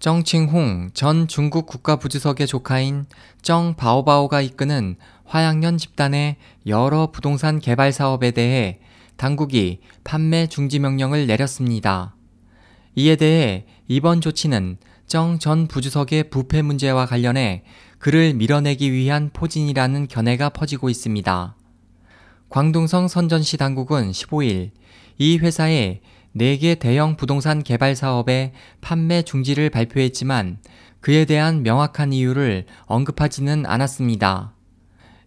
정칭홍 전 중국 국가부주석의 조카인 정 바오바오가 이끄는 화양연 집단의 여러 부동산 개발 사업에 대해 당국이 판매 중지 명령을 내렸습니다. 이에 대해 이번 조치는 정 전 부주석의 부패 문제와 관련해 그를 밀어내기 위한 포진이라는 견해가 퍼지고 있습니다. 광둥성 선전시 당국은 15일 이 회사의 4개 대형 부동산 개발 사업의 판매 중지를 발표했지만 그에 대한 명확한 이유를 언급하지는 않았습니다.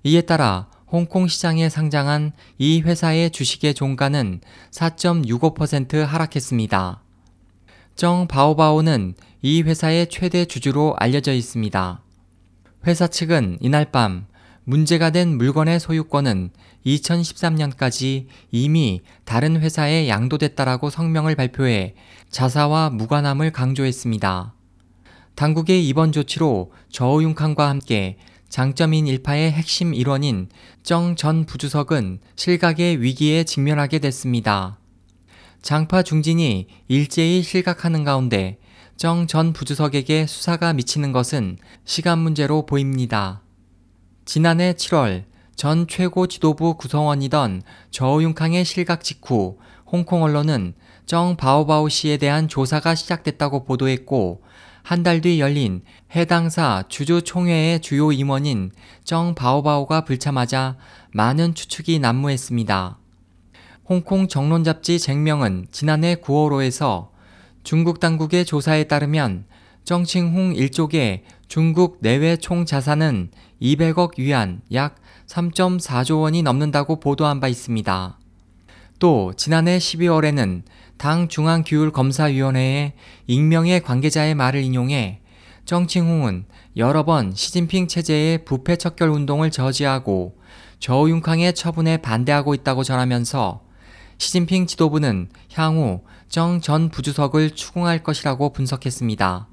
이에 따라 홍콩 시장에 상장한 이 회사의 주식의 종가는 4.65% 하락했습니다. 정 바오바오는 이 회사의 최대 주주로 알려져 있습니다. 회사 측은 이날 밤 문제가 된 물건의 소유권은 2013년까지 이미 다른 회사에 양도됐다라고 성명을 발표해 자사와 무관함을 강조했습니다. 당국의 이번 조치로 저우융칸과 함께 장점인 일파의 핵심 일원인 정 전 부주석은 실각의 위기에 직면하게 됐습니다. 장파 중진이 일제히 실각하는 가운데 정 전 부주석에게 수사가 미치는 것은 시간 문제로 보입니다. 지난해 7월 전 최고 지도부 구성원이던 저우융캉의 실각 직후 홍콩 언론은 정 바오바오 씨에 대한 조사가 시작됐다고 보도했고 한 달 뒤 열린 해당사 주주 총회의 주요 임원인 정 바오바오가 불참하자 많은 추측이 난무했습니다. 홍콩 정론 잡지 쟁명은 지난해 9월호에서 중국 당국의 조사에 따르면 정칭홍 일족의 중국 내외 총 자산은 200억 위안 약 3.4조 원이 넘는다고 보도한 바 있습니다. 또 지난해 12월에는 당 중앙규율검사위원회의 익명의 관계자의 말을 인용해 정칭홍은 여러 번 시진핑 체제의 부패 척결 운동을 저지하고 저우융캉의 처분에 반대하고 있다고 전하면서 시진핑 지도부는 향후 정 전 부주석을 추궁할 것이라고 분석했습니다.